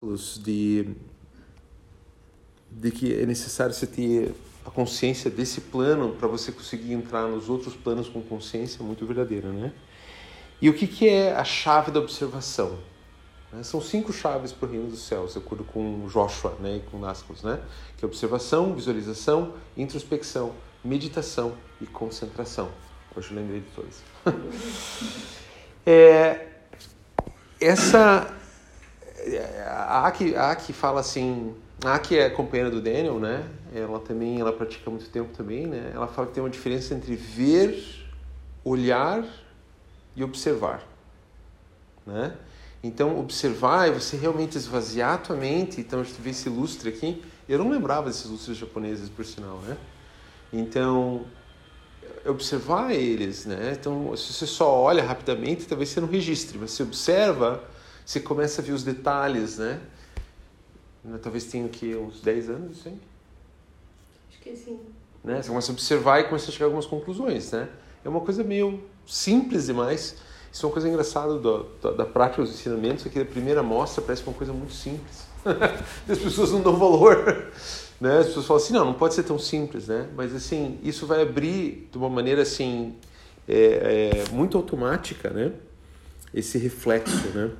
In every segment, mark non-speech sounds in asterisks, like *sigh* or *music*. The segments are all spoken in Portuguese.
de, de que é necessário você ter a consciência desse plano para você conseguir entrar nos outros planos com consciência muito verdadeira, né? E o que, que é a chave da observação? Né? São cinco chaves para o reino dos céus, de acordo com Joshua né, e com Nascos, né? Que é observação, visualização, introspecção, meditação e concentração. Hoje eu lembrei de todas. *laughs* é, essa a Aki, a Aki fala assim, a Aki é companheira do Daniel, né? Ela também, ela pratica muito tempo também, né? Ela fala que tem uma diferença entre ver, olhar e observar, né? Então, observar é você realmente esvaziar a tua mente. Então, a gente vê esse lustre aqui. Eu não lembrava desses lustres japoneses, por sinal, né? Então, observar eles, né? Então, se você só olha rapidamente, talvez você não registre, mas se observa, você começa a ver os detalhes, né? Talvez tenha aqui uns 10 anos, sim? Acho que sim. Né? Você começa a observar e começa a chegar a algumas conclusões, né? É uma coisa meio simples demais. Isso é uma coisa engraçada do, da, da prática dos ensinamentos, é que a primeira mostra parece uma coisa muito simples. *laughs* As pessoas não dão valor. *laughs* Né? As pessoas falam assim, não, não pode ser tão simples, né? Mas assim, isso vai abrir de uma maneira assim é, é, muito automática, né? Esse reflexo, né?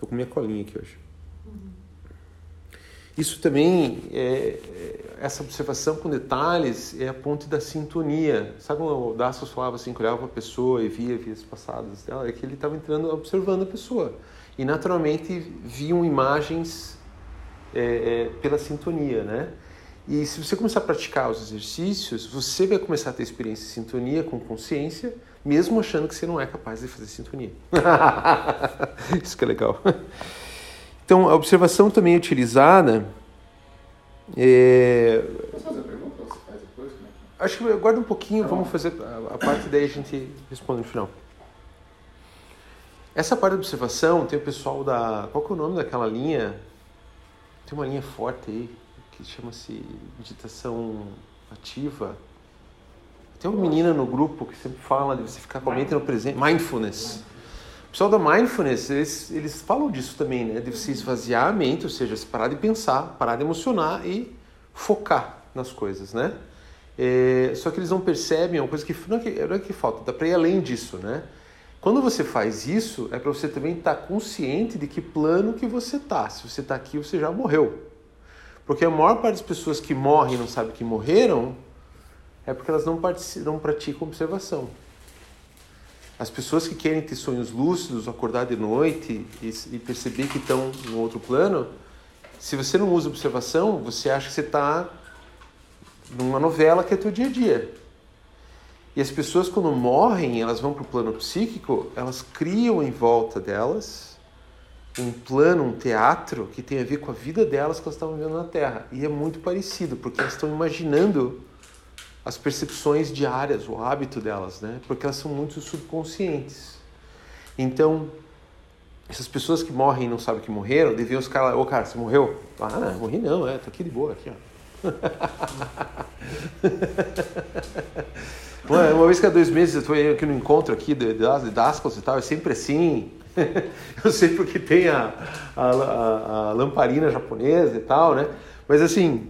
Tô com minha colinha aqui hoje. Isso também, é, é, essa observação com detalhes é a ponte da sintonia. Sabe quando o Dassos falava assim, que olhava para a pessoa e via vias passadas dela? É que ele estava entrando, observando a pessoa. E naturalmente viam imagens é, é, pela sintonia, né? E se você começar a praticar os exercícios, você vai começar a ter experiência de sintonia com consciência, mesmo achando que você não é capaz de fazer sintonia. *laughs* Isso que é legal. Então, a observação também é utilizada. É... Posso fazer a pergunta? Você faz depois? Como é Acho que aguarda um pouquinho, vamos fazer a, a parte daí a gente responde no final. Essa parte da observação tem o pessoal da. Qual que é o nome daquela linha? Tem uma linha forte aí que chama-se meditação ativa. Tem uma menina no grupo que sempre fala de você ficar com a mente no presente. Mindfulness. O pessoal da Mindfulness, eles, eles falam disso também, né? De você esvaziar a mente, ou seja, parar de pensar, parar de emocionar e focar nas coisas, né? É, só que eles não percebem uma coisa que não é que, não é que falta, dá para ir além disso, né? Quando você faz isso, é para você também estar tá consciente de que plano que você tá. Se você está aqui, você já morreu. Porque a maior parte das pessoas que morrem e não sabem que morreram é porque elas não, não praticam observação. As pessoas que querem ter sonhos lúcidos, acordar de noite e, e perceber que estão no outro plano, se você não usa observação, você acha que você está numa novela que é teu dia a dia. E as pessoas, quando morrem, elas vão para o plano psíquico, elas criam em volta delas um plano, um teatro que tem a ver com a vida delas que elas estavam vivendo na Terra. E é muito parecido, porque elas estão imaginando as percepções diárias, o hábito delas, né? Porque elas são muito subconscientes. Então, essas pessoas que morrem e não sabem que morreram, deviam os caras, ô cara, você morreu? Ah, morri não, é, tô aqui de boa, aqui, ó. *laughs* Uma, uma vez cada dois meses eu estou aqui no encontro aqui de Dascos e tal, é sempre assim. *laughs* eu sei porque tem a, a, a, a lamparina japonesa e tal, né? Mas assim,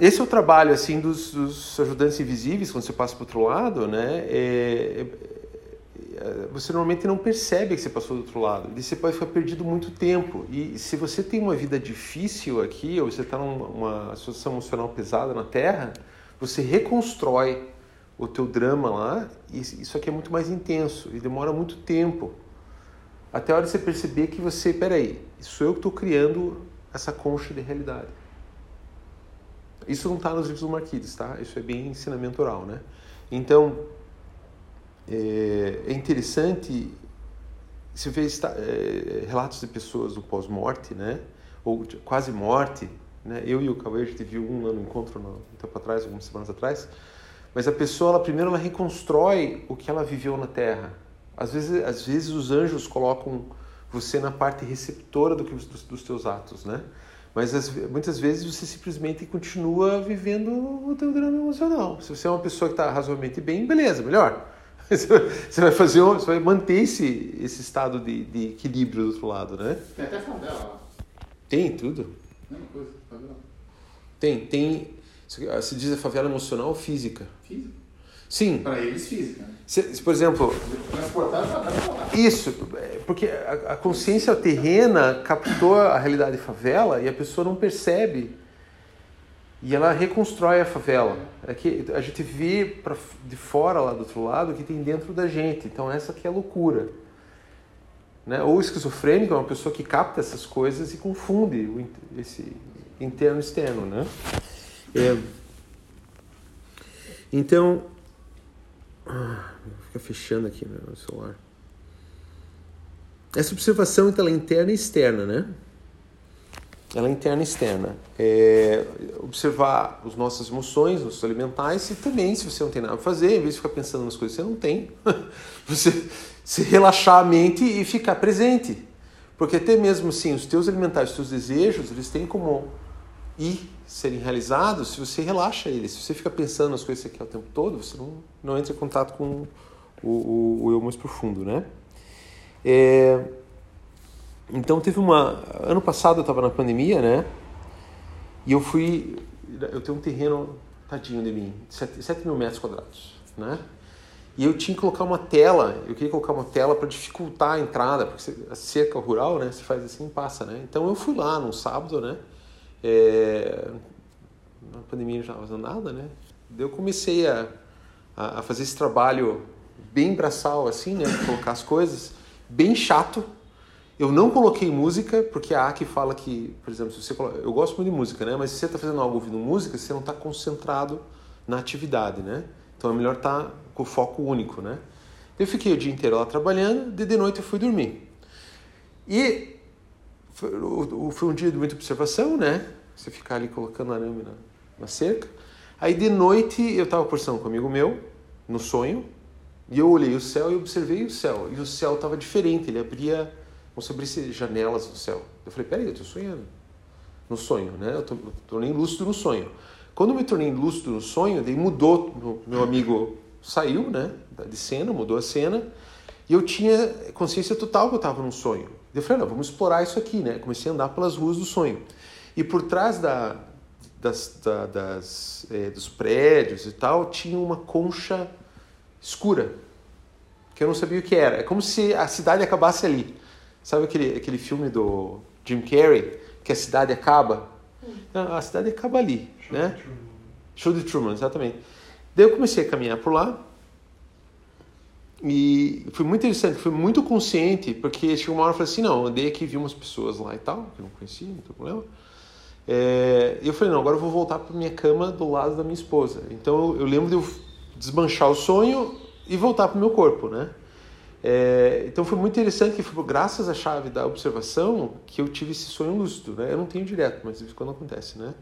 esse é o trabalho assim dos, dos, ajudantes invisíveis quando você passa para o outro lado, né? É, é, você normalmente não percebe que você passou do outro lado. E você pode ficar perdido muito tempo. E se você tem uma vida difícil aqui, ou você está numa situação emocional pesada na Terra, você reconstrói o teu drama lá. E isso aqui é muito mais intenso e demora muito tempo. Até a hora de você perceber que você, peraí, sou eu que estou criando essa concha de realidade. Isso não está nos livros do Marquides, tá? Isso é bem ensinamento oral, né? Então, é, é interessante se vê é, relatos de pessoas do pós-morte, né? Ou quase morte, né? Eu e o Cauê, a gente viu um lá no encontro um tempo atrás, algumas semanas atrás. Mas a pessoa, ela primeiro, ela reconstrói o que ela viveu na Terra. Às vezes, às vezes os anjos colocam você na parte receptora do que, dos, dos teus atos, né? Mas as, muitas vezes você simplesmente continua vivendo o teu drama emocional. Se você é uma pessoa que está razoavelmente bem, beleza, melhor. *laughs* Você vai fazer, você vai manter esse, esse estado de, de equilíbrio do outro lado, né? Tem até favela lá. Tem tudo. Mesma coisa, favela. Tem, tem. Se diz a favela emocional ou física. Física. Sim. Para eles, física. Né? Se, por exemplo, Transportar para dar pra lá. isso, é, porque a, a consciência terrena captou a realidade de favela e a pessoa não percebe. E ela reconstrói a favela. É que a gente vê pra, de fora lá do outro lado o que tem dentro da gente. Então essa que é a loucura. Né? Ou esquizofrênico é uma pessoa que capta essas coisas e confunde o, esse interno e externo, né? É. Então, ah, fica fechando aqui meu celular. Essa observação então, é interna e externa, né? Ela é interna e externa. É observar as nossas emoções, nossos alimentais e também, se você não tem nada para fazer, em vez de ficar pensando nas coisas que você não tem, *laughs* você se relaxar a mente e ficar presente. Porque até mesmo assim, os teus alimentares, os teus desejos, eles têm como ir serem realizados se você relaxa eles. Se você fica pensando nas coisas que você quer o tempo todo, você não, não entra em contato com o, o, o eu mais profundo, né? É, então teve uma... Ano passado eu estava na pandemia, né? E eu fui... Eu tenho um terreno, tadinho de mim, 7, 7 mil metros quadrados, né? E eu tinha que colocar uma tela, eu queria colocar uma tela para dificultar a entrada, porque a cerca rural, né? Você faz assim passa, né? Então eu fui lá num sábado, né? É, na pandemia não estava fazendo nada, né? Daí eu comecei a, a, a fazer esse trabalho bem braçal, assim, né? Colocar as coisas, bem chato. Eu não coloquei música, porque a Aki fala que, por exemplo, se você coloca, eu gosto muito de música, né? Mas se você está fazendo algo ouvindo música, você não está concentrado na atividade, né? Então é melhor estar com foco único, né? Eu fiquei o dia inteiro lá trabalhando, de, de noite eu fui dormir. E foi, o- foi um dia de muita observação, né? Você ficar ali colocando arame na, na cerca. Aí de noite eu estava conversando com um amigo meu, no sonho, e eu olhei o céu e observei o céu. E o céu estava diferente, ele abria, como se abrisse janelas do céu. Eu falei, peraí, eu estou sonhando. No sonho, né? Eu, tô, eu tornei lúcido no sonho. Quando eu me tornei lúcido no sonho, daí mudou, meu- meu amigo saiu, né? De cena, mudou a cena. E eu tinha consciência total que eu estava num sonho. Eu falei, não, vamos explorar isso aqui, né? Comecei a andar pelas ruas do sonho. E por trás da, das, da- das, eh, dos prédios e tal, tinha uma concha escura, que eu não sabia o que era. É como se a cidade acabasse ali. Sabe aquele, aquele filme do Jim Carrey, que a cidade acaba? Não, a cidade acaba ali, né? Show de Truman, exatamente. Daí eu comecei a caminhar por lá, e foi muito interessante, fui muito consciente, porque chegou uma hora e falei assim, não, andei aqui, vi umas pessoas lá e tal, que eu não conhecia, não tem problema. É, eu falei, não, agora eu vou voltar para minha cama do lado da minha esposa. Então eu, eu lembro de eu desmanchar o sonho e voltar para o meu corpo, né? É, então foi muito interessante que foi graças à chave da observação que eu tive esse sonho lúcido, né? Eu não tenho direto, mas quando acontece, né?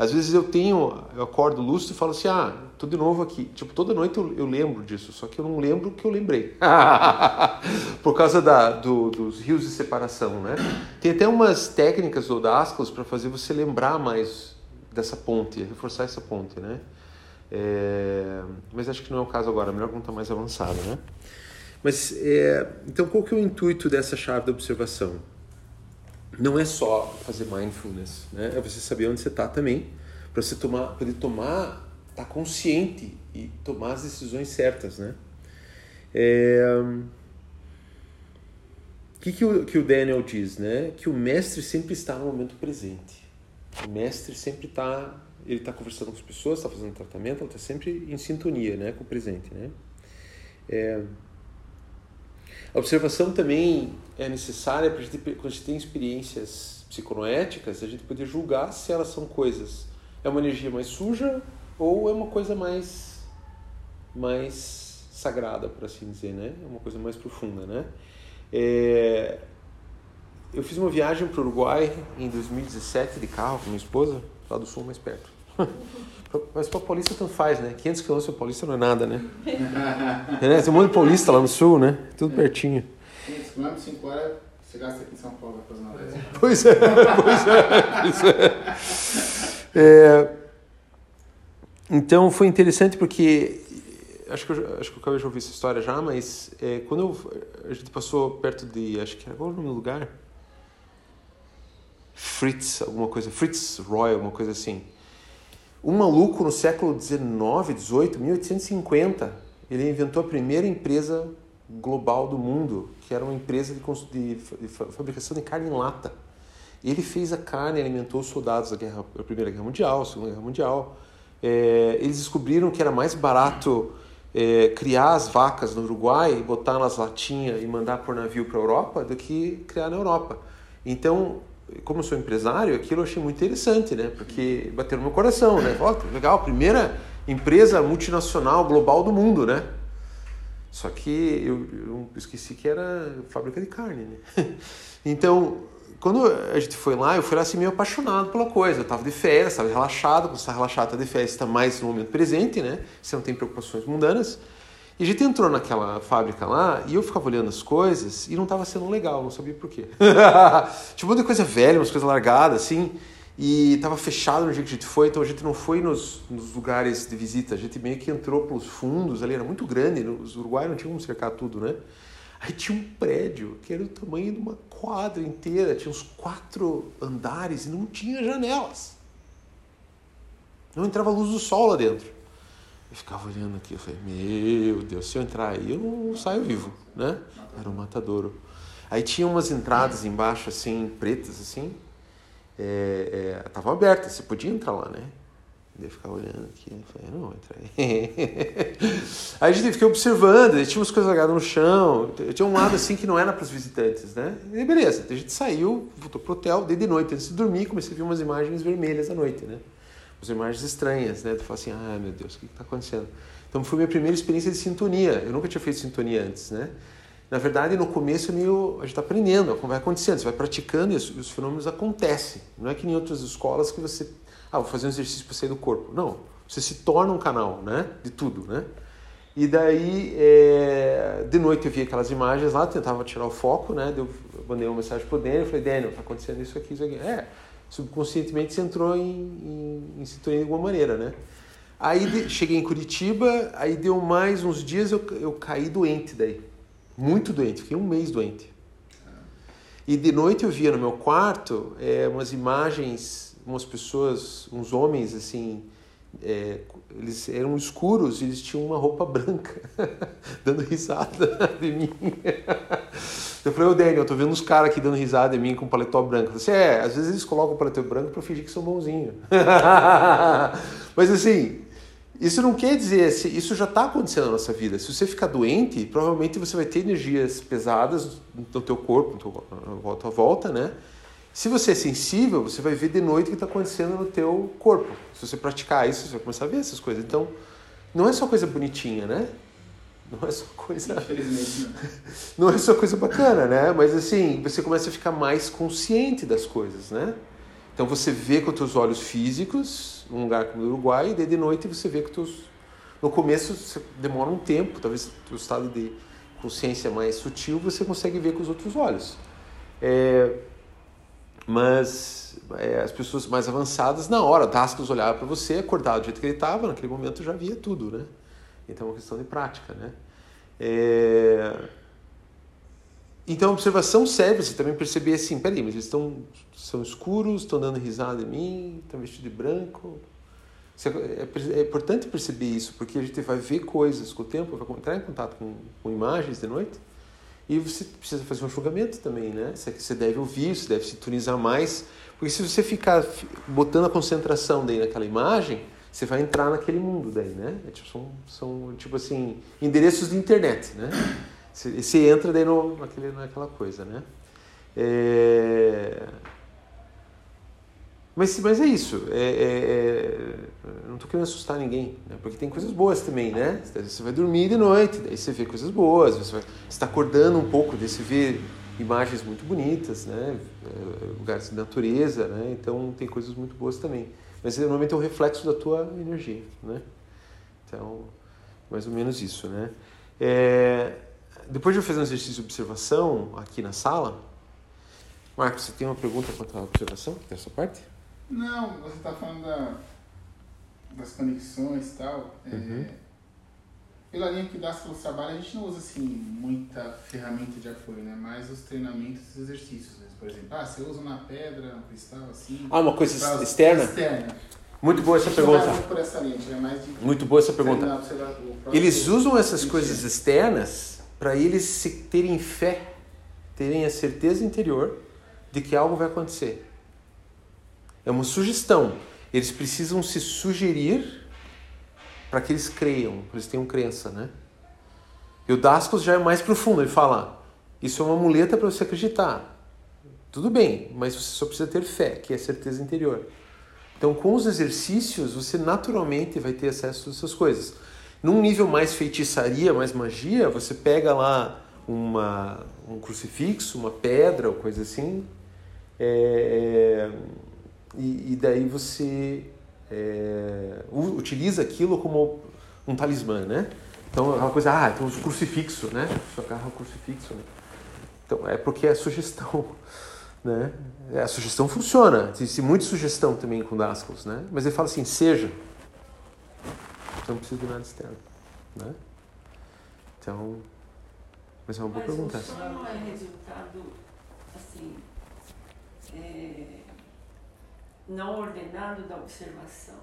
Às vezes eu tenho, eu acordo lúcido e falo assim, ah, tô de novo aqui. Tipo, toda noite eu, eu lembro disso, só que eu não lembro o que eu lembrei. *laughs* Por causa da, do, dos rios de separação, né? Tem até umas técnicas odáscalas para fazer você lembrar mais dessa ponte, reforçar essa ponte, né? É, mas acho que não é o caso agora, melhor quando está mais avançado, né? Mas, é, então, qual que é o intuito dessa chave da observação? Não é só fazer mindfulness, né? É você saber onde você está também, para você tomar, poder tomar, estar tá consciente e tomar as decisões certas, né? É, o que, que, o, que o Daniel diz, né? Que o mestre sempre está no momento presente. O mestre sempre está, ele está conversando com as pessoas, está fazendo tratamento, ele está sempre em sintonia, né, com o presente, né? É, a observação também é necessária para a gente, quando a gente tem experiências psiconoéticas, a gente poder julgar se elas são coisas, é uma energia mais suja ou é uma coisa mais, mais sagrada, por assim dizer, né? É uma coisa mais profunda, né? É, eu fiz uma viagem para o Uruguai em 2017 de carro com minha esposa, lá do sul mais perto. *laughs* Mas para Paulista tanto faz, né? 500 km para Paulista não é nada, né? *laughs* é? Tem um monte de paulista lá no sul, né? Tudo pertinho. 500 km, 5 horas, você gasta aqui em São Paulo, vai fazer uma vez. *laughs* Pois é, pois é. Pois é. É, então foi interessante porque acho que eu, acho que o Cauê já ouviu essa história já, mas é, quando eu, a gente passou perto de, acho que era qual o nome do lugar? Fritz, alguma coisa, Fritz Roy, alguma coisa assim. Um maluco no século XIX, XVIII, 1850, ele inventou a primeira empresa global do mundo, que era uma empresa de, de, fabricação de carne em lata. Ele fez a carne, alimentou os soldados da, guerra, da Primeira Guerra Mundial, Segunda Guerra Mundial. É, eles descobriram que era mais barato é, criar as vacas no Uruguai, botar nas latinhas e mandar por navio para a Europa do que criar na Europa. Então, como eu sou empresário, aquilo eu achei muito interessante, né? Porque bateu no meu coração, né? Ó, legal, primeira empresa multinacional global do mundo, né? Só que eu, eu esqueci que era fábrica de carne, né? *laughs* Então, quando a gente foi lá, eu fui lá assim meio apaixonado pela coisa. Eu estava de férias, estava relaxado. Quando você está relaxado, está de férias, está mais no momento presente, né? Você não tem preocupações mundanas. E a gente entrou naquela fábrica lá e eu ficava olhando as coisas e não estava sendo legal, não sabia por quê. *laughs* tipo, de coisa velha, umas coisas largadas, assim. E estava fechado no dia que a gente foi, então a gente não foi nos, nos, lugares de visita, a gente meio que entrou pelos fundos ali, era muito grande, os uruguaios não tinham como cercar tudo, né? Aí tinha um prédio que era do tamanho de uma quadra inteira, tinha uns quatro andares e não tinha janelas. Não entrava luz do sol lá dentro. Eu ficava olhando aqui, eu falei, meu Deus, se eu entrar aí, eu não saio vivo, né? Era um matadouro. Aí tinha umas entradas embaixo, assim, pretas, assim, é, é, tava aberta, você podia entrar lá, né? Eu ficava olhando aqui, eu falei, não, entra aí. *laughs* aí a gente fiquei observando, tinha umas coisas largadas no chão, tinha um lado assim que não era para os visitantes, né? E beleza, a gente saiu, voltou pro hotel, dei de noite, antes de dormir, comecei a ver umas imagens vermelhas à noite, né? As imagens estranhas, né? Tu fala assim, ah, meu Deus, o que está acontecendo? Então foi minha primeira experiência de sintonia. Eu nunca tinha feito sintonia antes, né? Na verdade, no começo é meio, a gente está aprendendo, vai acontecendo, você vai praticando e os, os fenômenos acontecem. Não é que em outras escolas que você, ah, vou fazer um exercício para sair do corpo. Não, você se torna um canal, né? De tudo, né? E daí, é, de noite eu vi aquelas imagens lá, tentava tirar o foco, né? Eu mandei uma mensagem pro Daniel, falei, Daniel, tá acontecendo isso aqui, isso aqui. É, subconscientemente você entrou em, em, em sintonia de alguma maneira, né? Aí de, cheguei em Curitiba, aí deu mais uns dias eu, eu caí doente daí. Muito doente, fiquei um mês doente. E de noite eu via no meu quarto é, umas imagens, umas pessoas, uns homens assim, é, eles eram escuros e eles tinham uma roupa branca, *laughs* dando risada *laughs* de mim. Eu falei, ô Daniel, eu tô vendo uns caras aqui dando risada em mim com paletó branco. Você é, às vezes eles colocam o paletó branco pra fingir que são bonzinhos. *laughs* Mas assim, isso não quer dizer, isso já está acontecendo na nossa vida. Se você ficar doente, provavelmente você vai ter energias pesadas no teu corpo, na tua volta, né? Se você é sensível, você vai ver de noite o que está acontecendo no teu corpo. Se você praticar isso, você vai começar a ver essas coisas. Então, não é só coisa bonitinha, né? Não é só coisa. Infelizmente. Não. *laughs* não é só coisa bacana, né? Mas assim, você começa a ficar mais consciente das coisas, né? Então você vê com os teus olhos físicos, um lugar como o Uruguai, e daí de noite você vê com teus. No começo demora um tempo, talvez o estado de consciência mais sutil, você consegue ver com os outros olhos. É... Mas é, as pessoas mais avançadas, na hora, Tascos olhava para você, acordado do jeito que ele estava, naquele momento já via tudo, né? Então é uma questão de prática, né? É... Então a observação serve você também perceber assim, peraí, mas eles estão são escuros, estão dando risada em mim, estão vestidos de branco. É, é, importante perceber isso, porque a gente vai ver coisas com o tempo, vai entrar em contato com, com imagens de noite, e você precisa fazer um julgamento também, né? Você deve ouvir, você deve sintonizar mais, porque se você ficar botando a concentração daí naquela imagem, você vai entrar naquele mundo daí, né? É tipo, são, são, tipo assim, endereços de internet, né? Você, você entra daí no, naquele, naquela coisa, né? É... Mas, mas é isso. É, é, é... não estou querendo assustar ninguém, né? porque tem coisas boas também, né? Você vai dormir de noite, daí você vê coisas boas, você está acordando um pouco, daí você vê imagens muito bonitas, né? É, lugares de natureza, né? Então tem coisas muito boas também. Mas normalmente é um reflexo da tua energia, né? Então, mais ou menos isso, né? É, depois de eu fazer um exercício de observação aqui na sala, Marcos, você tem uma pergunta quanto à observação dessa parte? Não, você está falando da, das conexões e tal. É, uhum. Pela linha que dá pelo trabalho, a gente não usa assim muita ferramenta de apoio, né? Mais os treinamentos e os exercícios. Por exemplo, ah, você usa uma pedra, um cristal assim. Ah, uma coisa pra- externa? Externa. Muito boa essa pergunta. muito boa essa pergunta. Eles usam essas coisas externas para eles se terem fé, terem a certeza interior de que algo vai acontecer. É uma sugestão. Eles precisam se sugerir para que eles creiam, para eles tenham crença, né? E o Dascos já é mais profundo. Ele fala: isso é uma muleta para você acreditar. Tudo bem, mas você só precisa ter fé, que é certeza interior. Então, com os exercícios, você naturalmente vai ter acesso a essas coisas. Num nível mais feitiçaria, mais magia, você pega lá uma, um crucifixo, uma pedra ou coisa assim, é, e, e daí você é, utiliza aquilo como um talismã, né? Então, é uma coisa, ah, então os crucifixo, né? Você agarra o crucifixo, né? Então, é porque é sugestão, *laughs* né? É, A sugestão funciona. Existe muita sugestão também com Dascals, né? Mas ele fala assim, seja. Você não precisa de nada externo, né? Então, mas é uma boa Mas pergunta. o não é resultado, assim, é, não ordenado da observação.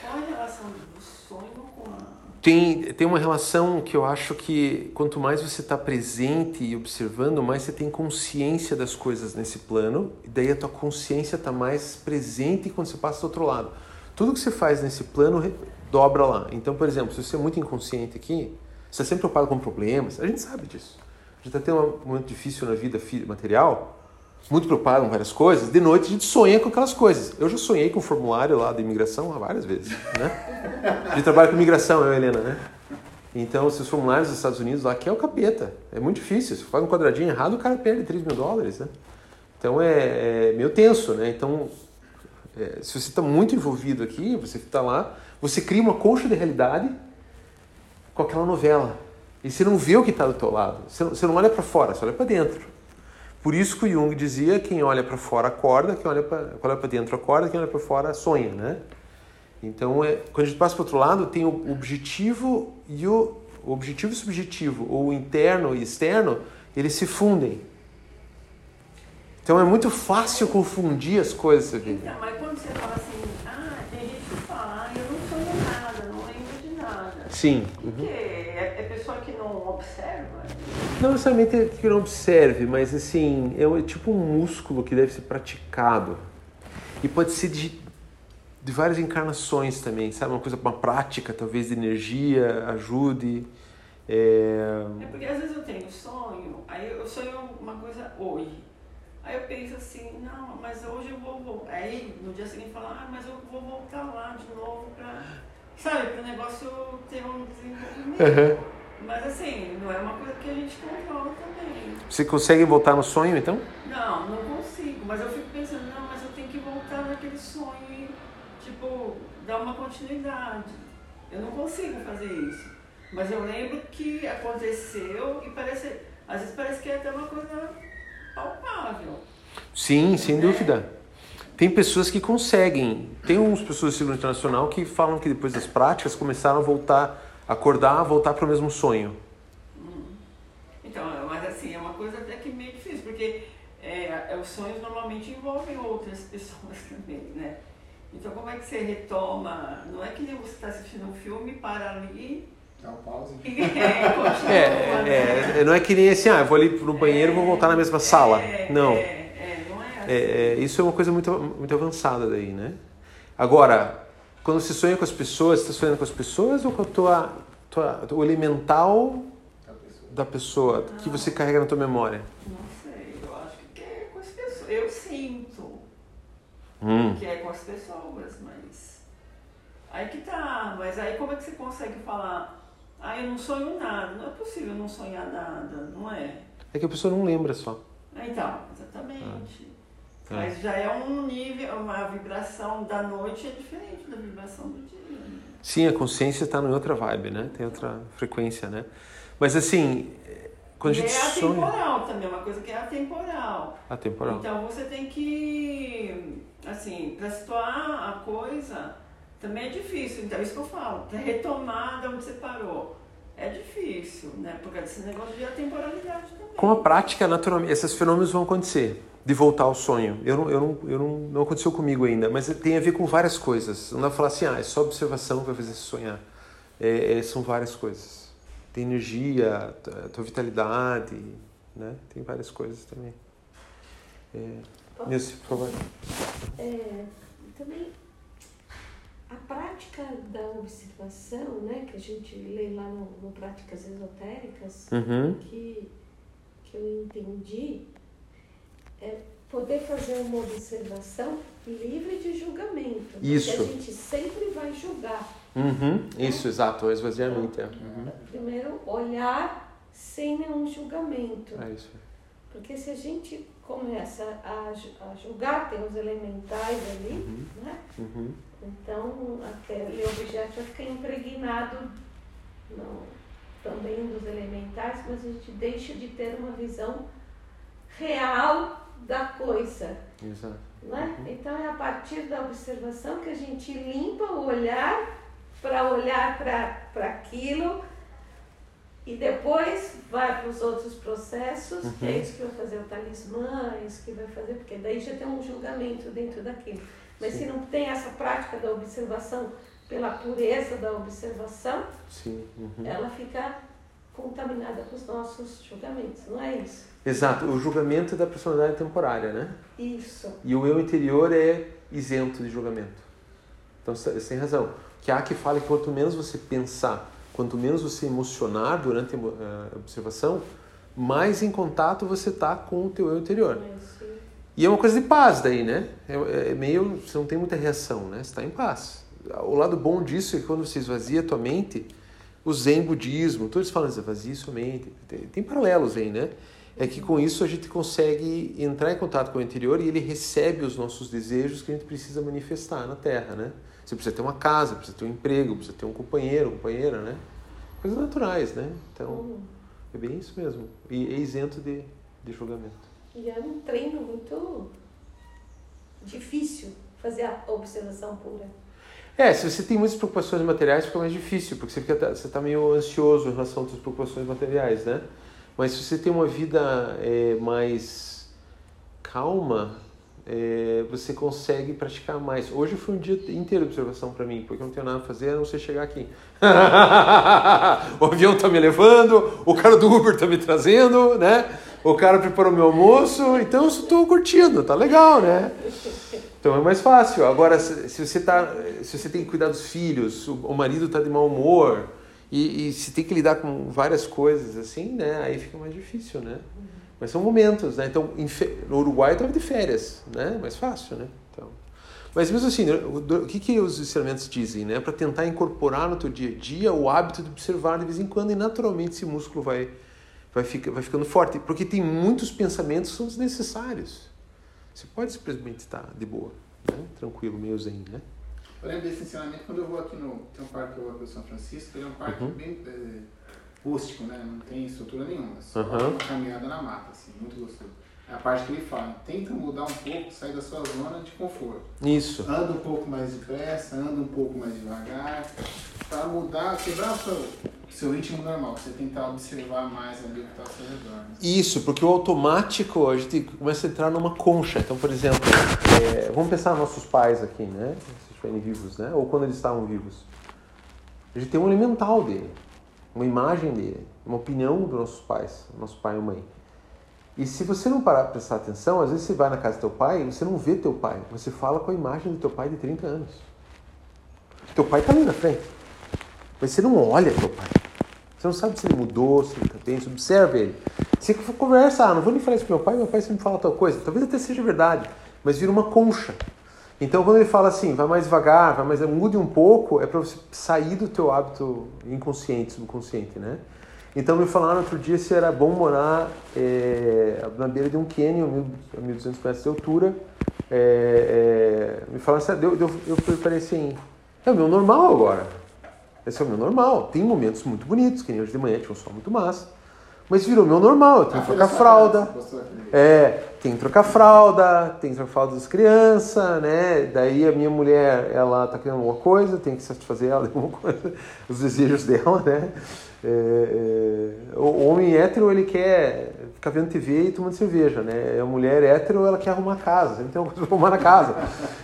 Qual a relação do sonho com a... Tem, tem uma relação que eu acho que quanto mais você está presente e observando, mais você tem consciência das coisas nesse plano, e daí a tua consciência está mais presente quando você passa do outro lado. Tudo que você faz nesse plano dobra lá. Então, por exemplo, se você é muito inconsciente aqui, você está sempre preocupado com problemas, a gente sabe disso. A gente está tendo um momento difícil na vida material, muito preocupado com várias coisas, de noite a gente sonha com aquelas coisas. Eu já sonhei com o formulário lá da imigração várias vezes, né? A gente trabalha com imigração, eu e Helena, né? Então, esses formulários dos Estados Unidos lá, que é o capeta. É muito difícil. Se faz um quadradinho errado, o cara perde 3 mil dólares, né? Então, é, é meio tenso, né? Então, é, se você está muito envolvido aqui, você está lá, você cria uma concha de realidade com aquela novela. E você não vê o que está do teu lado. Você não, você não olha para fora, você olha para dentro. Por isso que o Jung dizia, quem olha para fora acorda, quem olha para dentro acorda, quem olha para fora sonha, né? Então, é, quando a gente passa para o outro lado, tem o objetivo e o, o objetivo e subjetivo, ou o interno e externo, eles se fundem. Então é muito fácil confundir as coisas, vê. Então, mas quando você fala assim, ah, tem gente que fala, ah, eu não sonho nada, não lembro de nada. Sim. Porque é, é pessoa que não observa. Não necessariamente que não observe, mas assim, é é tipo um músculo que deve ser praticado. E pode ser de, de várias encarnações também, sabe? Uma coisa, uma prática, talvez, de energia, ajude. É... É porque às vezes eu tenho sonho, aí eu sonho uma coisa hoje. Aí eu penso assim, não, mas hoje eu vou voltar. Aí no dia seguinte falo, ah, mas eu vou voltar lá de novo pra. Sabe, para o negócio ter um desenvolvimento. Aham. Mas assim, não é uma coisa que a gente controla também. Você consegue voltar no sonho, então? Não, não consigo. Mas eu fico pensando, não, mas eu tenho que voltar naquele sonho e, tipo, dar uma continuidade. Eu não consigo fazer isso. Mas eu lembro que aconteceu e parece. Às vezes parece que é até uma coisa palpável. Sim, sem dúvida. Tem pessoas que conseguem. Tem uns pessoas do ciclo internacional que falam que depois das práticas começaram a voltar, acordar, voltar para o mesmo sonho. Então, mas assim, é uma coisa até que meio difícil, porque é, é, os sonhos normalmente envolvem outras *laughs* pessoas também, né? Então como é que você retoma? Não é que nem você está assistindo um filme, para ali Dá um pause. e *laughs* é, continua. É, é, é, não é que nem assim, ah, eu vou ali no banheiro e vou voltar na mesma sala. Não. É, é, não é assim. É, é, isso é uma coisa muito, muito avançada daí, né? Agora, quando você sonha com as pessoas, você está sonhando com as pessoas ou com a tua, tua, o elemental da pessoa. da pessoa que você carrega na tua memória? Não sei, eu acho que é com as pessoas. Eu sinto Hum. que é com as pessoas, mas. Aí que tá, mas aí como é que você consegue falar? Ah, eu não sonho nada. Não é possível não sonhar nada, não é? É que a pessoa não lembra só. Ah, Então, exatamente. Ah. Mas já é um nível, uma vibração da noite é diferente da vibração do dia. né? Sim, a consciência está em outra vibe, né? Tem outra frequência, né? Mas assim, quando a E gente é sonha... atemporal também, uma coisa que é atemporal. Atemporal. Então você tem que, assim, para situar a coisa, também é difícil. Então, isso que eu falo, para retomar de onde você parou. é difícil, né? Por causa desse negócio de atemporalidade também. Com a prática, naturalmente, esses fenômenos vão acontecer. De voltar ao sonho. Eu não, eu não, eu não, não aconteceu comigo ainda, mas tem a ver com várias coisas. Não dá pra falar assim, ah, é só observação que vai fazer você sonhar. É, é, são várias coisas. Tem energia, a tua vitalidade, né? Tem várias coisas também. É, Nilce, por favor. É, também a prática da observação, né, que a gente lê lá no, no Práticas Esotéricas, Uhum. que, que eu entendi, é poder fazer uma observação livre de julgamento. Isso. Porque a gente sempre vai julgar. Uhum. Isso, exato, o esvaziamento. É, uhum. Primeiro, olhar sem nenhum julgamento. é isso. Porque se a gente começa a, a julgar, tem os elementais ali, Uhum. né? Uhum. Então, aquele objeto vai ficar impregnado no- também dos elementais, mas a gente deixa de ter uma visão real da coisa. Exato. Né? Então, é a partir da observação que a gente limpa o olhar para olhar para aquilo e depois vai para os outros processos, que é Uhum. isso que vai fazer o talismã, é isso que vai fazer, porque daí já tem um julgamento dentro daquilo. Mas Sim. se não tem essa prática da observação pela pureza da observação. Uhum. ela fica contaminada com os nossos julgamentos, não é isso? Exato, o julgamento da personalidade temporária, né? Isso. E o eu interior é isento de julgamento. Então você tem razão. Que há que fala que quanto menos você pensar, quanto menos você emocionar durante a observação, mais em contato você está com o teu eu interior. Mas, E é uma coisa de paz daí, né? É, é meio, você não tem muita reação, né? Você está em paz. O lado bom disso é que quando você esvazia a tua mente, o Zen budismo, todos falam isso, esvazie sua mente. Tem, tem paralelos aí, né? É que com isso a gente consegue entrar em contato com o interior e ele recebe os nossos desejos que a gente precisa manifestar na Terra, né? Você precisa ter uma casa, precisa ter um emprego, precisa ter um companheiro, companheira, né? Coisas naturais, né? Então, é bem isso mesmo. E é isento de, de julgamento. E é um treino muito difícil fazer a observação pura. É, se você tem muitas preocupações materiais, fica mais difícil, porque você fica, você está meio ansioso em relação às suas preocupações materiais, né? Mas se você tem uma vida é, mais calma, é, você consegue praticar mais. Hoje foi um dia inteiro de observação para mim, porque eu não tenho nada a fazer a não ser chegar aqui. *laughs* o avião tá me levando, o cara do Uber tá me trazendo, né? O cara preparou meu almoço, então eu estou curtindo, tá legal, né? Então é mais fácil. Agora, se você, tá, se você tem que cuidar dos filhos, o, marido está de mau humor, e, e se tem que lidar com várias coisas assim, né? Aí fica mais difícil, né? Mas são momentos, né? Então, no Uruguai eu estava de férias, né? Mais fácil, né? Então, mas mesmo assim, o, o que, que os ensinamentos dizem, né? Para tentar incorporar no teu dia a dia o hábito de observar de vez em quando e naturalmente esse músculo vai, vai, fica, vai ficando forte. Porque tem muitos pensamentos que são desnecessários. Você pode simplesmente estar de boa, né? tranquilo, meio zen, né? Eu lembro desse ensinamento quando eu vou aqui no. Tem um parque que eu vou aqui no São Francisco, ele é um parque Uhum. bem é, rústico, né? Não tem estrutura nenhuma. Só Uhum. uma caminhada na mata, assim, muito gostoso. É a parte que ele fala, tenta mudar um pouco, sair da sua zona de conforto. Isso. Anda um pouco mais depressa, anda um pouco mais devagar, para mudar, quebrar o seu, seu ritmo normal, você tentar observar mais ali o que está ao seu redor. né? Isso, porque o automático a gente começa a entrar numa concha. Então, por exemplo, é, vamos pensar nos nossos pais aqui, né? Se estiverem vivos, né? Ou quando eles estavam vivos. A gente tem um elemental dele, uma imagem dele, uma opinião dos nossos pais, nosso pai e mãe. E se você não parar para prestar atenção, às vezes você vai na casa do teu pai e você não vê teu pai, você fala com a imagem do teu pai de 30 anos. Teu pai está ali na frente, mas você não olha teu pai. Você não sabe se ele mudou, se ele você observa ele. Você conversa, ah, não vou nem falar isso pro meu pai, meu pai sempre fala tal coisa. Talvez até seja verdade, mas vira uma concha. Então quando ele fala assim, vai mais devagar, vai mais, mude um pouco, é para você sair do teu hábito inconsciente, subconsciente, né? Então me falaram outro dia se era bom morar é, na beira de um mil- a 1.200 metros de altura. É, é, me falaram assim, eu, eu, eu preparei assim, é o meu normal agora. Esse é o meu normal. Tem momentos muito bonitos, que nem hoje de manhã tinha um sol muito massa. Mas virou meu normal, eu tenho que Ah, trocar fralda. É, tem que trocar fralda, tem que trocar fralda das crianças, né? Daí a minha mulher, ela tá querendo alguma coisa, tem que satisfazer ela *laughs* alguma coisa, os desejos dela, né? É, é, o homem hétero, ele quer ficar vendo TV e tomando cerveja, né? A mulher hétero, ela quer arrumar casa, sempre tem uma coisa pra arrumar na casa.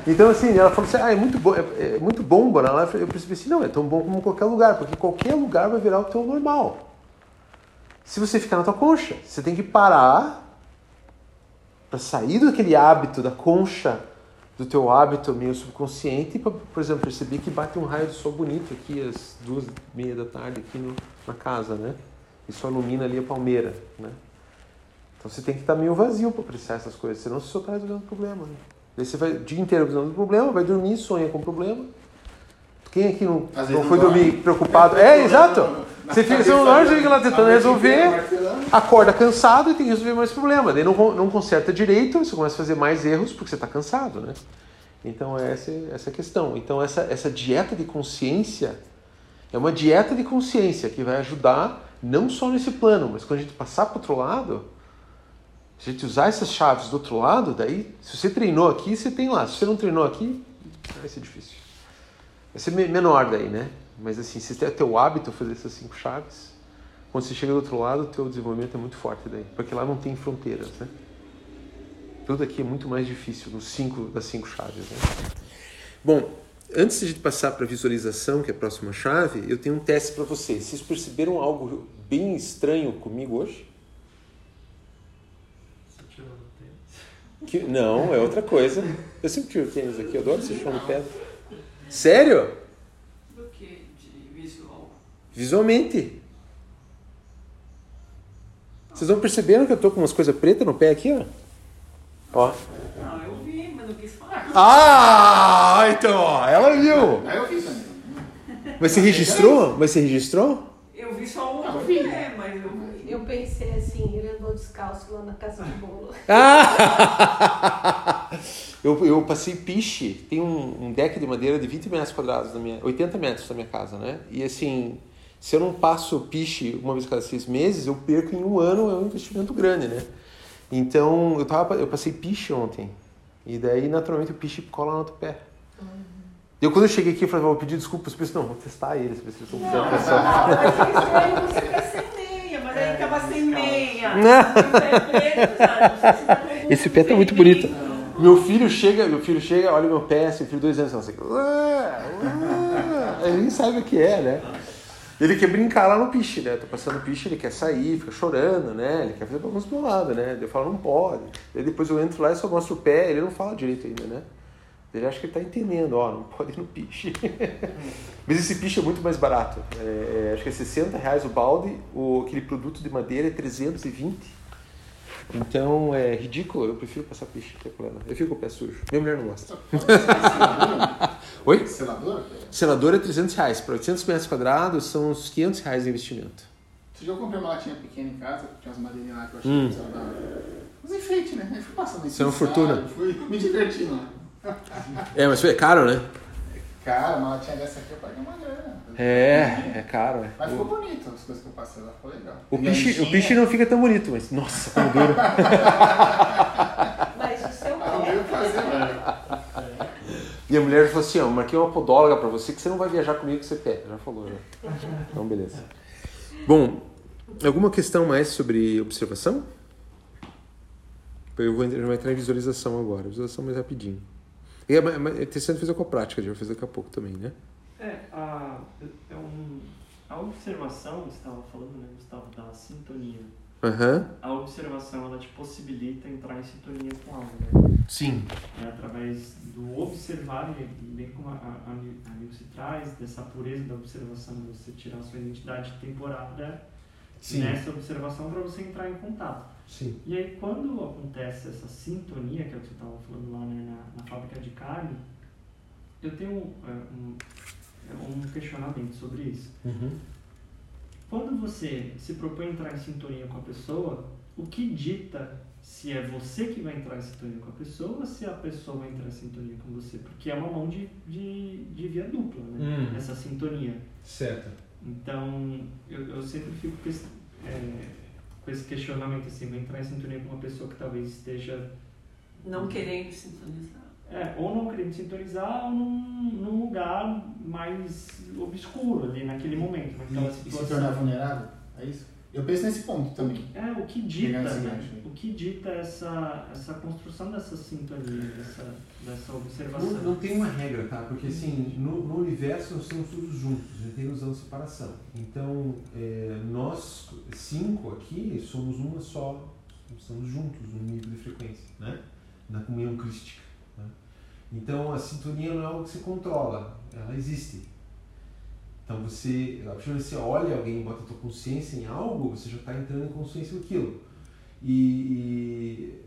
Então, assim, ela falou assim, ah, é muito bom, é, é muito bom, Guaraná. Eu percebi assim, não, é tão bom como qualquer lugar, porque qualquer lugar vai virar o teu normal. Se você ficar na tua concha, você tem que parar para sair daquele hábito da concha do teu hábito meio subconsciente, para, por exemplo, perceber que bate um raio de sol bonito aqui às duas e meia da tarde aqui no, na casa, né? Isso ilumina ali a palmeira, né? Então você tem que estar meio vazio para apreciar essas coisas, senão você só está resolvendo o problema. Né? Daí você vai o dia inteiro resolvendo o problema, vai dormir, sonha com o problema. Quem aqui não, não foi dormir preocupado? É, *laughs* exato! Você fica, não dorme, você fica lá tentando resolver, acorda cansado e tem que resolver mais problema. Daí não, não conserta direito, você começa a fazer mais erros porque você está cansado, né? Então essa, essa é a questão. Então essa, essa dieta de consciência é uma dieta de consciência que vai ajudar não só nesse plano, mas quando a gente passar para o outro lado, se a gente usar essas chaves do outro lado, daí, se você treinou aqui, você tem lá. Se você não treinou aqui, vai ser difícil. Vai ser menor daí, né? Mas assim, se é teu hábito fazer essas cinco chaves, quando você chega do outro lado, o teu desenvolvimento é muito forte daí. Porque lá não tem fronteiras, né? Tudo aqui é muito mais difícil nos cinco das cinco chaves, né? Bom, antes de a gente passar para a visualização, que é a próxima chave, eu tenho um teste para vocês. Vocês perceberam algo bem estranho comigo hoje? Que, não, é outra coisa. Eu sempre tiro tênis aqui, eu adoro esse chão de pedra. *laughs* Sério? Do que? De visual? Visualmente. Vocês não perceberam que eu tô com umas coisas pretas no pé aqui, ó? Ó. Não, eu vi, mas não quis falar. Ah, então, ó, ela viu. Aí eu fiz também. Mas você registrou? Mas você registrou? Eu vi só um eu do vi. pé, mas eu vi. Eu pensei assim, ele andou descalço lá na casa de bolo. Ah! *laughs* eu, eu passei piche, tem um, um deck de madeira de 20 metros quadrados, na minha, 80 metros da minha casa, né? E assim, se eu não passo piche uma vez a cada seis meses, eu perco em um ano, é um investimento grande, né? Então, eu, tava, eu passei piche ontem. E daí, naturalmente, o piche cola no outro pé. Eu, quando eu cheguei aqui, eu falei, vou pedir desculpas, pensei, não, vou testar eles, ver se eles estão Não, mas é você sem meia, mas aí tava sem meia. O se tá com Esse pé tá muito bonito. Meu filho chega, meu filho chega, olha meu pé, assim, filho de dois anos, assim, "Ué, ué", ele nem sabe o que é, né? Ele quer brincar lá no piche, né? Tô passando piche, ele quer sair, fica chorando, né? Ele quer fazer bagunça do meu lado, né? Eu falo, não pode. Daí depois eu entro lá e só mostro o pé, ele não fala direito ainda, né? Ele acha que ele tá entendendo, ó, não pode ir no piche. *laughs* Mas esse piche é muito mais barato. É, é, acho que é 60 reais o balde, o, aquele produto de madeira é 320. Então é ridículo, eu prefiro passar piche, não tem. Eu fico com o pé sujo. Minha mulher não gosta. Oi? Selador? Selador é 300 reais. Para 800 metros quadrados são uns 500 reais de investimento. Você já comprei uma latinha pequena em casa, tinha umas madeirinhas lá que eu achei Hum. que precisava dar. Uns enfeites, né? Aí fui passando Isso é uma fortuna. Fui me divertindo lá. É, mas é caro, né? Cara, uma latinha dessa aqui eu paguei uma grana. É, é caro. É. Mas ficou bonito as coisas que eu passei lá, ficou legal. o, E piche, o piche não fica tão bonito, mas nossa, como duro. *laughs* Mas o seu Ah, pé. veio fazer, velho. Minha mulher falou assim: ó, marquei uma podóloga pra você que você não vai viajar comigo com esse pé. Já falou, já. Então, beleza. Bom, alguma questão mais sobre observação? Eu vou entrar, em visualização agora. Visualização mais rapidinho. E é interessante fazer com a prática, a vai fazer daqui a pouco também, né? É, a, é um, a observação, você estava falando, né, Gustavo, da sintonia. Aham. A observação, ela te possibilita entrar em sintonia com algo, né? Sim. É através do observar, e bem como a, a, a Nilce traz, dessa pureza da observação, você tirar sua identidade temporária Sim. nessa observação para você entrar em contato. Sim. E aí, quando acontece essa sintonia, que é o que você estava falando lá né, na, na fábrica de carne, eu tenho é, um, é, um questionamento sobre isso. Uhum. Quando você se propõe a entrar em sintonia com a pessoa, o que dita se é você que vai entrar em sintonia com a pessoa ou se a pessoa vai entrar em sintonia com você? Porque é uma mão de, de, de via dupla, né? Hum. Essa sintonia. Certo. Então, eu, eu sempre fico ques- é, com esse questionamento assim, vou entrar em sintonia com uma pessoa que talvez esteja Não querendo sintonizar. É, ou não querendo sintonizar ou num, num lugar mais obscuro ali naquele momento, naquela E, e se situação. tornar vulnerável? É isso? Eu penso nesse ponto também. É, o que dita, né? O que dita essa, essa construção dessa sintonia, dessa, dessa observação. Não, não tem uma regra, tá? Porque assim, no, no universo nós estamos todos juntos, a gente tem noção de separação. Então, é, nós cinco aqui somos uma só, estamos juntos no nível de frequência, né? Na comunhão crística. Então, a sintonia não é algo que se controla, ela existe. Então, você, a partir você olha alguém e bota a tua consciência em algo, você já está entrando em consciência daquilo. E, e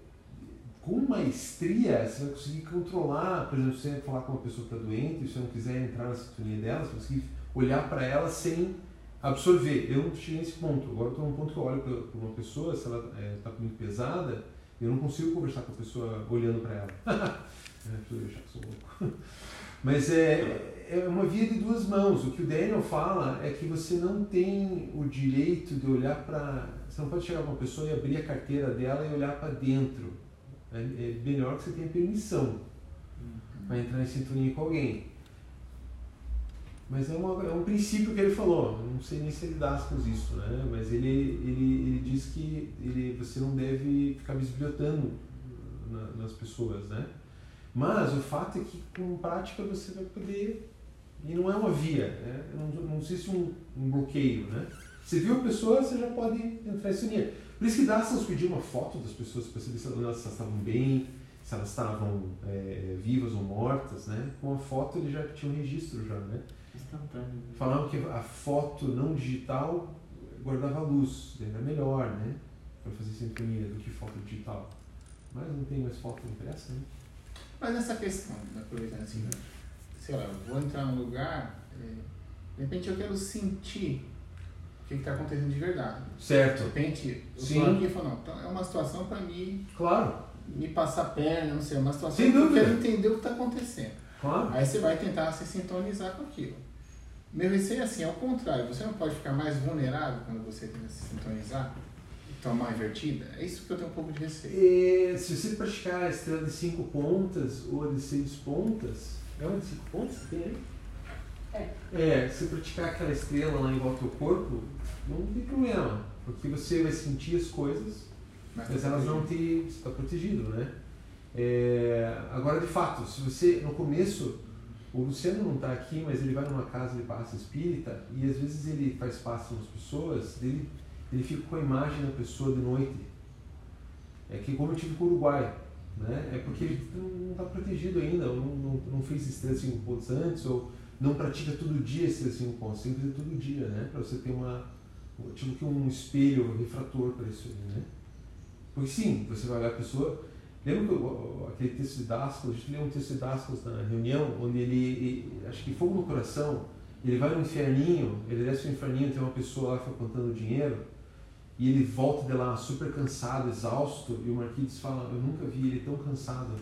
com maestria, você vai conseguir controlar, por exemplo, se você falar com uma pessoa que está doente, e você não quiser entrar na sintonia dela, você vai conseguir olhar para ela sem absorver. Eu não cheguei nesse ponto. Agora estou num ponto que eu olho para uma pessoa, se ela está muito pesada, eu não consigo conversar com a pessoa olhando para ela. *laughs* é, deixa eu achar que sou louco. *laughs* Mas é, é uma via de duas mãos. O que o Daniel fala é que você não tem o direito de olhar para. Você não pode chegar para uma pessoa e abrir a carteira dela e olhar para dentro. É, é melhor que você tenha permissão para entrar em sintonia com alguém. Mas é, uma, é um princípio que ele falou. Não sei nem se ele dá com isso, né? Mas ele, ele, ele diz que ele, você não deve ficar bisbilhotando na, nas pessoas, né? Mas o fato é que com prática você vai poder. E não é uma via, né? não, não existe um, um bloqueio, né? Você viu a pessoa, você já pode entrar em sintonia. Por isso que nos pediu uma foto das pessoas para saber se elas estavam bem, se elas estavam é, vivas ou mortas, né? Com a foto ele já tinha um registro já, né? Instantâneo. Falavam que a foto não digital guardava luz, era melhor, né? Para fazer sintonia do que foto digital. Mas não tem mais foto impressa, né? Mas essa questão, né, aproveitando assim, sei lá, eu vou entrar num lugar, é, de repente eu quero sentir o que está acontecendo de verdade. De Certo. repente, eu Sim. aqui e falo, não, então é uma situação para mim Claro, me passar a perna, não sei, é uma situação Sem que eu dúvida. quero entender o que está acontecendo. claro. Aí você vai tentar se sintonizar com aquilo. Meu receio é assim, ao contrário, você não pode ficar mais vulnerável quando você tenta se sintonizar tomar invertida? É isso que eu tenho um pouco de receio. E, se você praticar a estrela de cinco pontas ou a de seis pontas, é uma de cinco pontas que tem aí? É, se praticar aquela estrela lá em volta do corpo, não tem problema, porque você vai sentir as coisas, mas elas não te você está protegido, né? É, agora, de fato, se você no começo o Luciano não está aqui, mas ele vai numa casa de passe espírita e às vezes ele faz passe nas pessoas, ele, ele fica com a imagem da pessoa de noite. É que como eu tive com o Uruguai, né? É porque ele não está protegido ainda, não, não, não fez estrela 5 pontos antes, ou não pratica todo dia estrela 5 pontos, tem que fazer todo dia, né? Para você ter uma, tipo que um espelho refrator para isso né? Porque sim, você vai olhar a pessoa. Lembra que o- aquele texto de Dascos, a gente leu um texto de Dascos na reunião, onde ele, ele- acho que fogo no coração, ele vai no inferninho, ele desce no inferninho, tem uma pessoa lá que fica contando dinheiro, e ele volta de lá super cansado, exausto, e o Marquinhos fala, eu nunca vi ele tão cansado,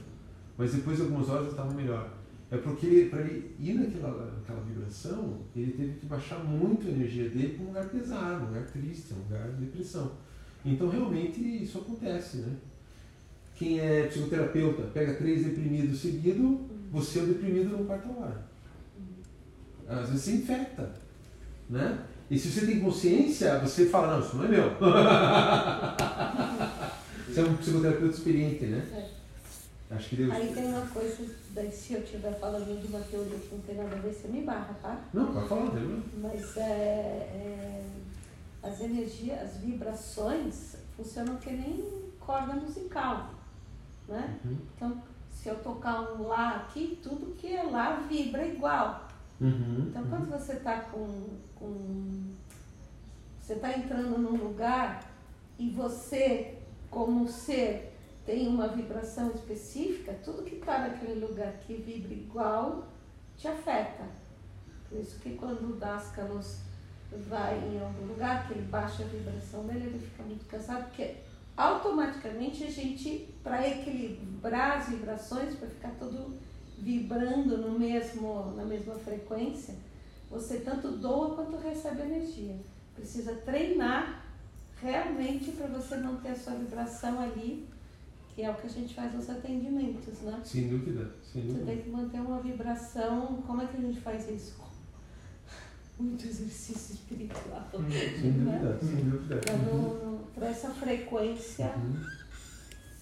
mas depois de algumas horas ele estava melhor. É porque para ele ir naquela, naquela vibração, ele teve que baixar muito a energia dele para um lugar pesado, um lugar triste, um lugar de depressão. Então realmente isso acontece, né? Quem é psicoterapeuta pega três deprimidos seguidos, você é o deprimido no quarto hora. Às vezes você infecta, né? E se você tem consciência, você fala, não, isso não é meu. *laughs* você é um psicoterapeuta experiente, né? Acho que Deus. Aí tem uma coisa, se eu estiver falando de uma teoria que não tem nada a ver, você me barra, tá? Não, pode falar, né? Mas é, é, as energias, as vibrações funcionam que nem corda musical, né? Uhum. Então, se eu tocar um lá aqui, tudo que é lá vibra igual. Uhum. Então, quando você está com, com. Você está entrando num lugar e você, como ser, tem uma vibração específica, tudo que está naquele lugar que vibra igual te afeta. Por isso que quando o Dascalos vai em algum lugar, que ele baixa a vibração dele, ele fica muito cansado, porque automaticamente a gente, para equilibrar as vibrações, para ficar tudo vibrando no mesmo, na mesma frequência, você tanto doa quanto recebe energia. Precisa treinar realmente para você manter a sua vibração ali, que é o que a gente faz nos atendimentos, né? Sem dúvida, sem Você dúvida. tem que manter uma vibração. Como é que a gente faz isso? Muito exercício espiritual. Sem dúvida, sem dúvida. Para essa frequência.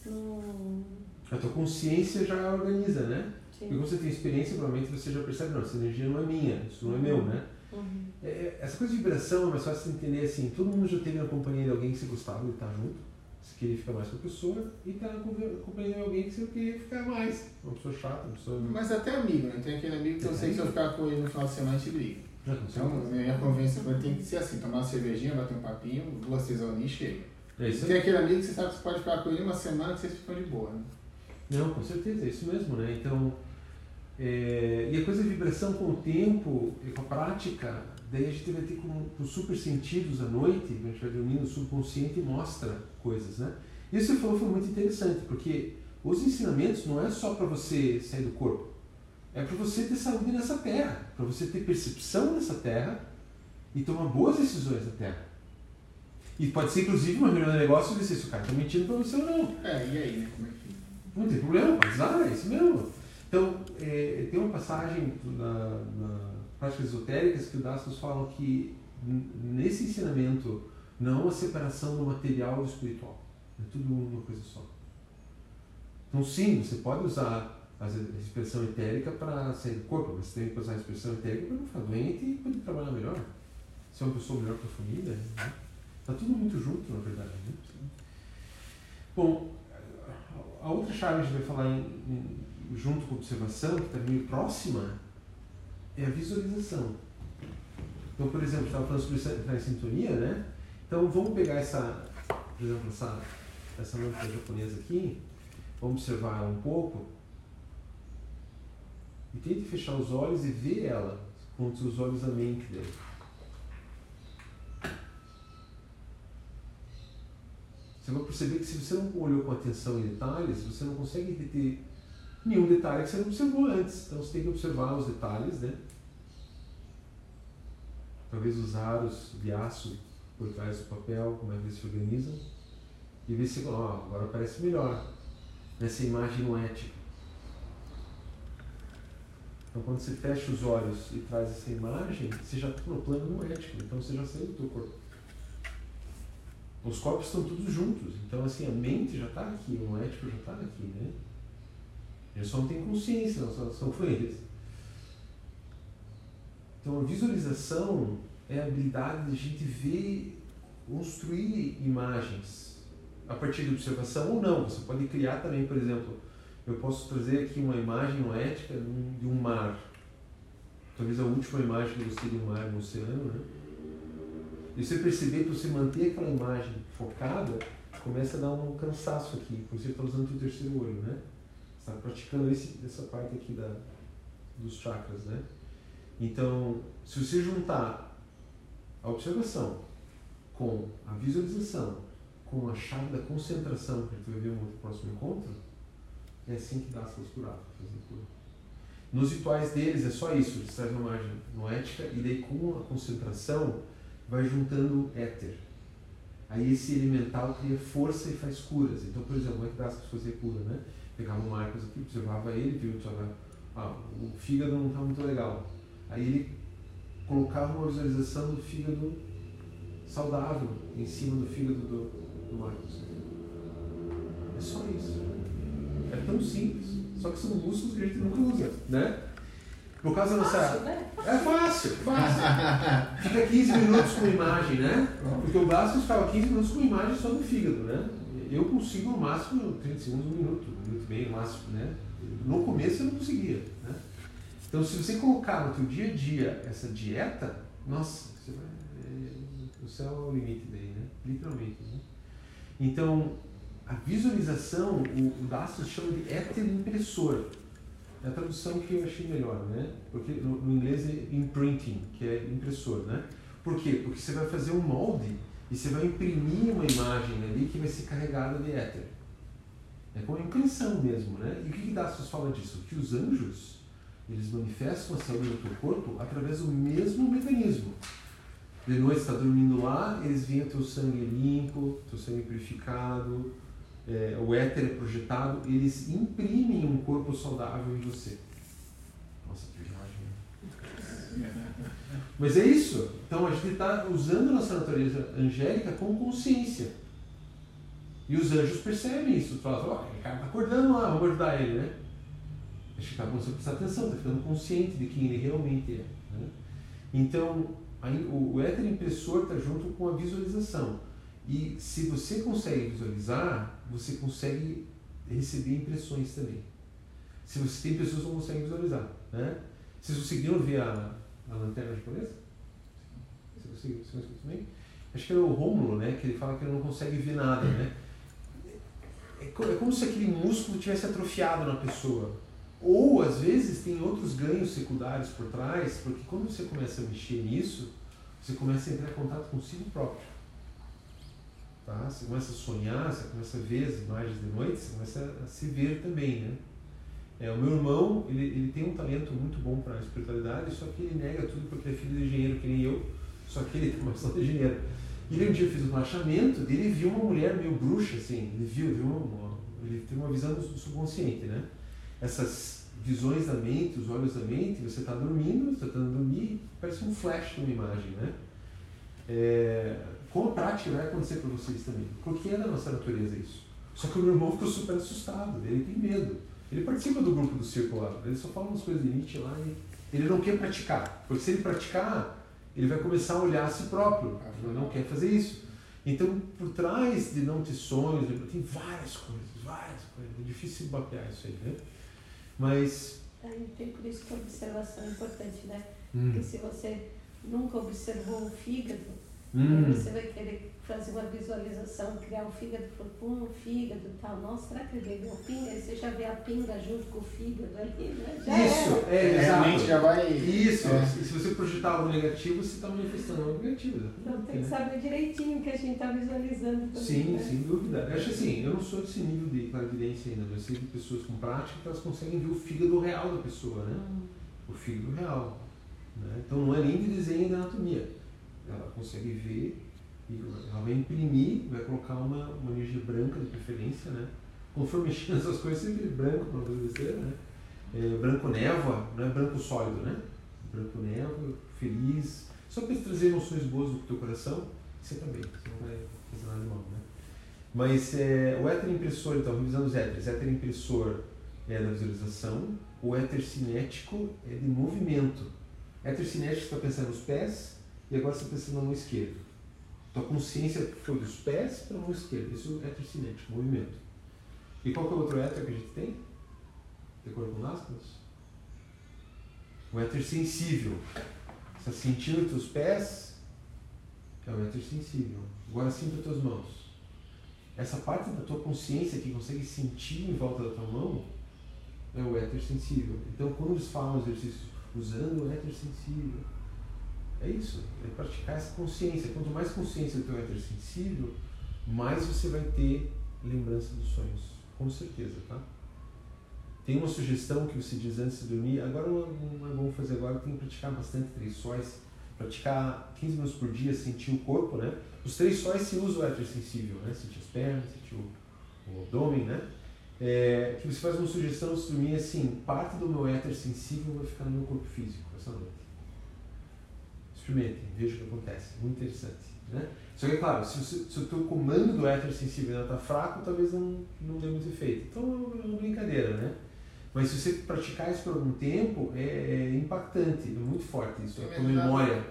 Uhum. Hum, A tua consciência já organiza, né? Sim. Porque você tem experiência, provavelmente você já percebe, não, essa energia não é minha, isso não é meu, né? Uhum. É, é, essa coisa de vibração é mais fácil de entender assim, todo mundo já teve na companhia de alguém que você gostava de estar junto, você queria ficar mais com a pessoa, e tá na companhia de alguém que você queria ficar mais. Uma pessoa chata, uma pessoa. Mas até amigo, né? Tem aquele amigo que eu sei que se eu ficar com ele no final de semana, a gente briga. Então, minha ele tem que ser assim: tomar uma cervejinha, bater um papinho, duas, três horinhas e chega. É isso Tem aquele amigo que você sabe que você pode ficar com ele uma semana que vocês ficam de boa, né? Não, com certeza, é isso mesmo, né? Então, é, e a coisa de vibração com o tempo e com a prática, daí a gente vai ter com, com super sentidos à noite, a gente vai dormindo, o subconsciente mostra coisas, né? Isso que você falou foi muito interessante, porque os ensinamentos não é só para você sair do corpo, é para você ter saúde nessa terra, para você ter percepção nessa terra e tomar boas decisões na terra. E pode ser, inclusive, uma reunião de negócio e dizer se o cara está mentindo para você ou não. É, e aí, né? Como é que? Não tem problema, pode usar, é isso mesmo. Então, é, tem uma passagem na, na Práticas Esotéricas que o Dastos falam que nesse ensinamento não há uma separação do material e do espiritual. É tudo uma coisa só. Então, sim, você pode usar a expressão etérica para sair do corpo, mas você tem que usar a expressão etérica para não ficar doente e poder trabalhar melhor. Ser uma pessoa melhor para a família. Né? Tá tudo muito junto, na verdade. Né? Bom, a outra chave que a gente vai falar em, em- junto com a observação, que está meio próxima, é a visualização. Então, por exemplo, estava falando sobre entrar em sintonia, né? Então, vamos pegar essa, por exemplo, essa, essa lâmpada japonesa aqui, vamos observar ela um pouco e tente fechar os olhos e ver ela com os seus olhos da mente dele. Você vai perceber que se você não olhou com atenção em detalhes, você não consegue reter nenhum detalhe que você não observou antes. Então você tem que observar os detalhes, né? Talvez os aros de aço por trás do papel, como é que eles se organizam. E ver se, agora parece melhor nessa imagem noética. Então quando você fecha os olhos e traz essa imagem, você já está no plano noético, então você já saiu do teu corpo. Os corpos estão todos juntos, então assim, a mente já está aqui, o noético já está aqui, né? Eles só não têm consciência, só são eles. Então a visualização é a habilidade de a gente ver, construir imagens a partir de observação ou não. Você pode criar também, por exemplo, eu posso trazer aqui uma imagem noética de um mar. Talvez a última imagem que gostei de um mar no oceano, né? E você perceber que você manter aquela imagem focada, começa a dar um cansaço aqui, porque você está usando o terceiro olho, né? Está praticando esse, essa parte aqui da, dos chakras, né? Então, se você juntar a observação com a visualização, com a chave da concentração, que a gente vai ver no próximo encontro, é assim que dá as curadas, fazer cura. Nos rituais deles é só isso, eles trazem uma imagem noética e daí com a concentração vai juntando éter. Aí esse elemental cria força e faz curas. Então, por exemplo, como é que dá para fazer cura, né? Pegava o Marcos aqui, observava ele, viu, observava, ah, o fígado não está muito legal. Aí ele colocava uma visualização do fígado saudável em cima do fígado do, do Marcos. É só isso. É tão simples. Só que são músculos que a gente nunca usa, né? Por causa da nossa. Fácil, né? É fácil, fácil. Fica 15 minutos com imagem, né? Porque o Bastos ficava 15 minutos com imagem só do fígado, né? Eu consigo no máximo 30 segundos, um minuto, meio no máximo, né? No começo eu não conseguia, né? Então se você colocar no teu dia a dia essa dieta, nossa, você vai, é, o céu é o limite daí, né? Literalmente, né? Então, a visualização, o, o Bastos chama de heteroimpressor. É a tradução que eu achei melhor, né? Porque no, no inglês é imprinting, que é impressor, né? Por quê? Porque você vai fazer um molde e você vai imprimir uma imagem ali que vai ser carregada de éter. É como impressão mesmo, né? E o que, que Dastos fala disso? Que os anjos, eles manifestam a saúde do teu corpo através do mesmo mecanismo. De noite está dormindo lá, eles veem teu sangue limpo, teu sangue purificado, é, o éter é projetado, eles imprimem um corpo saudável em você. Nossa, que viagem. né? Mas é isso. Então a gente está usando nossa natureza angélica com consciência. E os anjos percebem isso. Falam, ó, o cara está acordando lá, vamos ajudar ele, né? A gente está começando a prestar atenção, está ficando consciente de quem ele realmente é. Né? Então, aí, o, o éter impressor está junto com a visualização. E se você consegue visualizar, você consegue receber impressões também. Se você tem pessoas que não conseguem visualizar, né? Vocês conseguiram ver a, a lanterna japonesa? Você conseguiu? Você conseguiu também? Acho que era o Rômulo, né? Que ele fala que ele não consegue ver nada, né? É, é como se aquele músculo tivesse atrofiado na pessoa. Ou, às vezes, tem outros ganhos secundários por trás, porque quando você começa a mexer nisso, você começa a entrar em contato consigo próprio. Tá? Você começa a sonhar, você começa a ver as imagens de noite, você começa a se ver também, né? É, o meu irmão, ele, ele tem um talento muito bom para a espiritualidade, só que ele nega tudo porque é filho de engenheiro, que nem eu, só que ele tem uma *laughs* de engenheiro. E um dia fez um relaxamento, e ele viu uma mulher meio bruxa, assim, ele viu, viu uma, ele tem uma visão do subconsciente, né? Essas visões da mente, os olhos da mente, você está dormindo, está tentando dormir, parece um flash de uma imagem, né? É, com a prática vai acontecer para vocês também, porque é da nossa natureza isso. Só que o meu irmão ficou super assustado, ele tem medo. Ele participa do grupo do círculo lá, ele só fala umas coisas de Nietzsche lá e ele não quer praticar. Porque se ele praticar, ele vai começar a olhar a si próprio. Ele não quer fazer isso. Então, por trás de não ter sonhos, tem várias coisas, várias coisas. É difícil mapear isso aí, né? Mas. Aí tem por isso que a observação é importante, né? Hum, Porque se você nunca observou o fígado, hum, você vai querer fazer uma visualização, criar um fígado, um fígado e tal. Nossa, será que ele bebeu pinga? Aí você já vê a pinga junto com o fígado ali, né? Já isso, era. é, Realmente exato. já vai. Isso, É. se você projetar algo negativo, você está manifestando algo negativo. Então tem que né? saber direitinho o que a gente está visualizando também. Sim, né? sem dúvida. Eu acho assim, eu não sou desse nível de clarividência ainda, mas eu sei de pessoas com prática que elas conseguem ver o fígado real da pessoa, né? Hum. O fígado real. Né? Então não é nem de desenho da anatomia. Ela consegue ver ela vai imprimir, vai colocar uma, uma energia branca de preferência, né? Conforme *laughs* mexendo essas coisas, sempre branco para fazer besteira, né? É, branco névoa, não é branco sólido, né? Branco névoa, feliz. Só para trazer emoções boas do teu coração, você também. Você não vai fazer nada de mal, né? Mas é, o éter impressor, então, revisando os éteres, éter impressor é da visualização, o éter cinético é de movimento. Éter cinético você está pensando nos pés e agora você está pensando na mão esquerda. Tua consciência foi dos pés para a mão esquerda. Isso é éter cinético, movimento. E qual que é o outro éter que a gente tem? De acordo com Násteros? O éter sensível. Está sentindo os teus pés? É o éter sensível. Agora sinta as tuas mãos. Essa parte da tua consciência que consegue sentir em volta da tua mão é o éter sensível. Então, quando eles falam exercícios usando o éter sensível, é isso, é praticar essa consciência. Quanto mais consciência do teu éter sensível, mais você vai ter lembrança dos sonhos, com certeza, tá? Tem uma sugestão que você diz antes de dormir, agora não é- não é bom fazer agora, tem que praticar bastante três sóis, praticar 15 minutos por dia, sentir o corpo, né? Os três sóis se usa o éter sensível, né? Sentir as pernas, sentir o, o abdômen, né? É, que você faz uma sugestão antes de dormir assim, parte do meu éter sensível vai ficar no meu corpo físico essa noite. Experimentem, veja o que acontece. Muito interessante. Né? Só que, é claro, se, você- se o teu comando do éter sensível ainda está fraco, talvez não, não dê muito efeito. Então é uma brincadeira, né? Mas se você praticar isso por algum tempo, é, é impactante, é muito forte isso. A Tem tua ajudado. memória.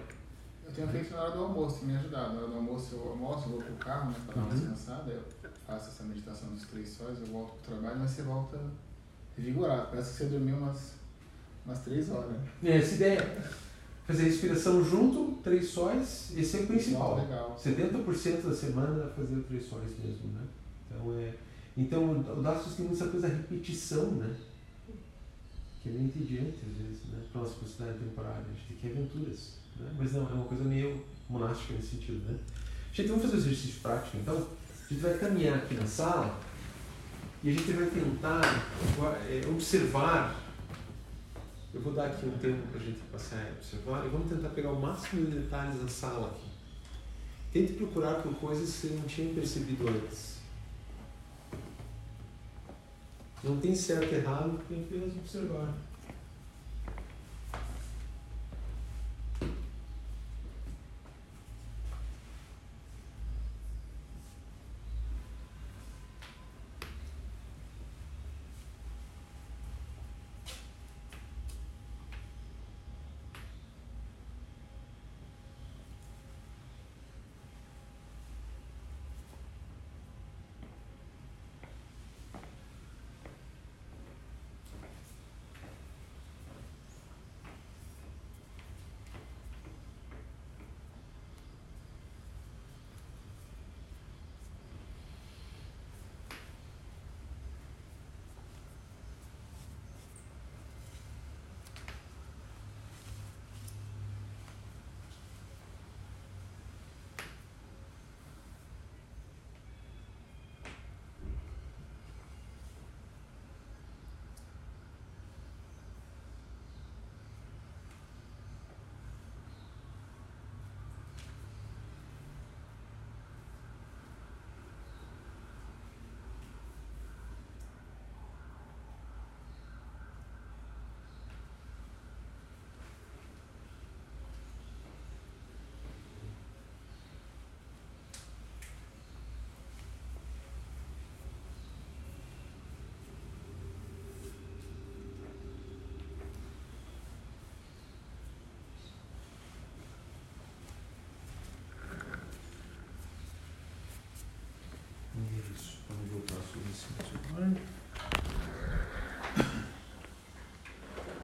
Eu tenho feito na hora do almoço, tem me ajudado. Na hora do almoço eu almoço, eu vou pro carro, né, pra dar uma Uhum. descansada, eu faço essa meditação dos três sóis, eu volto pro trabalho, mas você volta revigorado. Parece que você dormiu umas, umas três horas. É essa ideia. Fazer respiração junto, três sóis, esse é o principal. Nossa, legal. 70% da semana fazer três sóis mesmo, né? Então, é, então o Dastos tem muita coisa da repetição, né? Que é meio entediante às vezes, né? Para nossa possibilidade temporária. A gente tem que ir aventuras, né? Mas não, é uma coisa meio monástica nesse sentido, né? Gente, vamos fazer um exercício prático, então. A gente vai caminhar aqui na sala e a gente vai tentar é, observar. Eu vou dar aqui um tempo para a gente passar a observar e vamos tentar pegar o máximo de detalhes da sala aqui. Tente procurar por coisas que você não tinha percebido antes. Não tem certo e errado, tem apenas observar. Isso, vamos voltar sobre esse agora.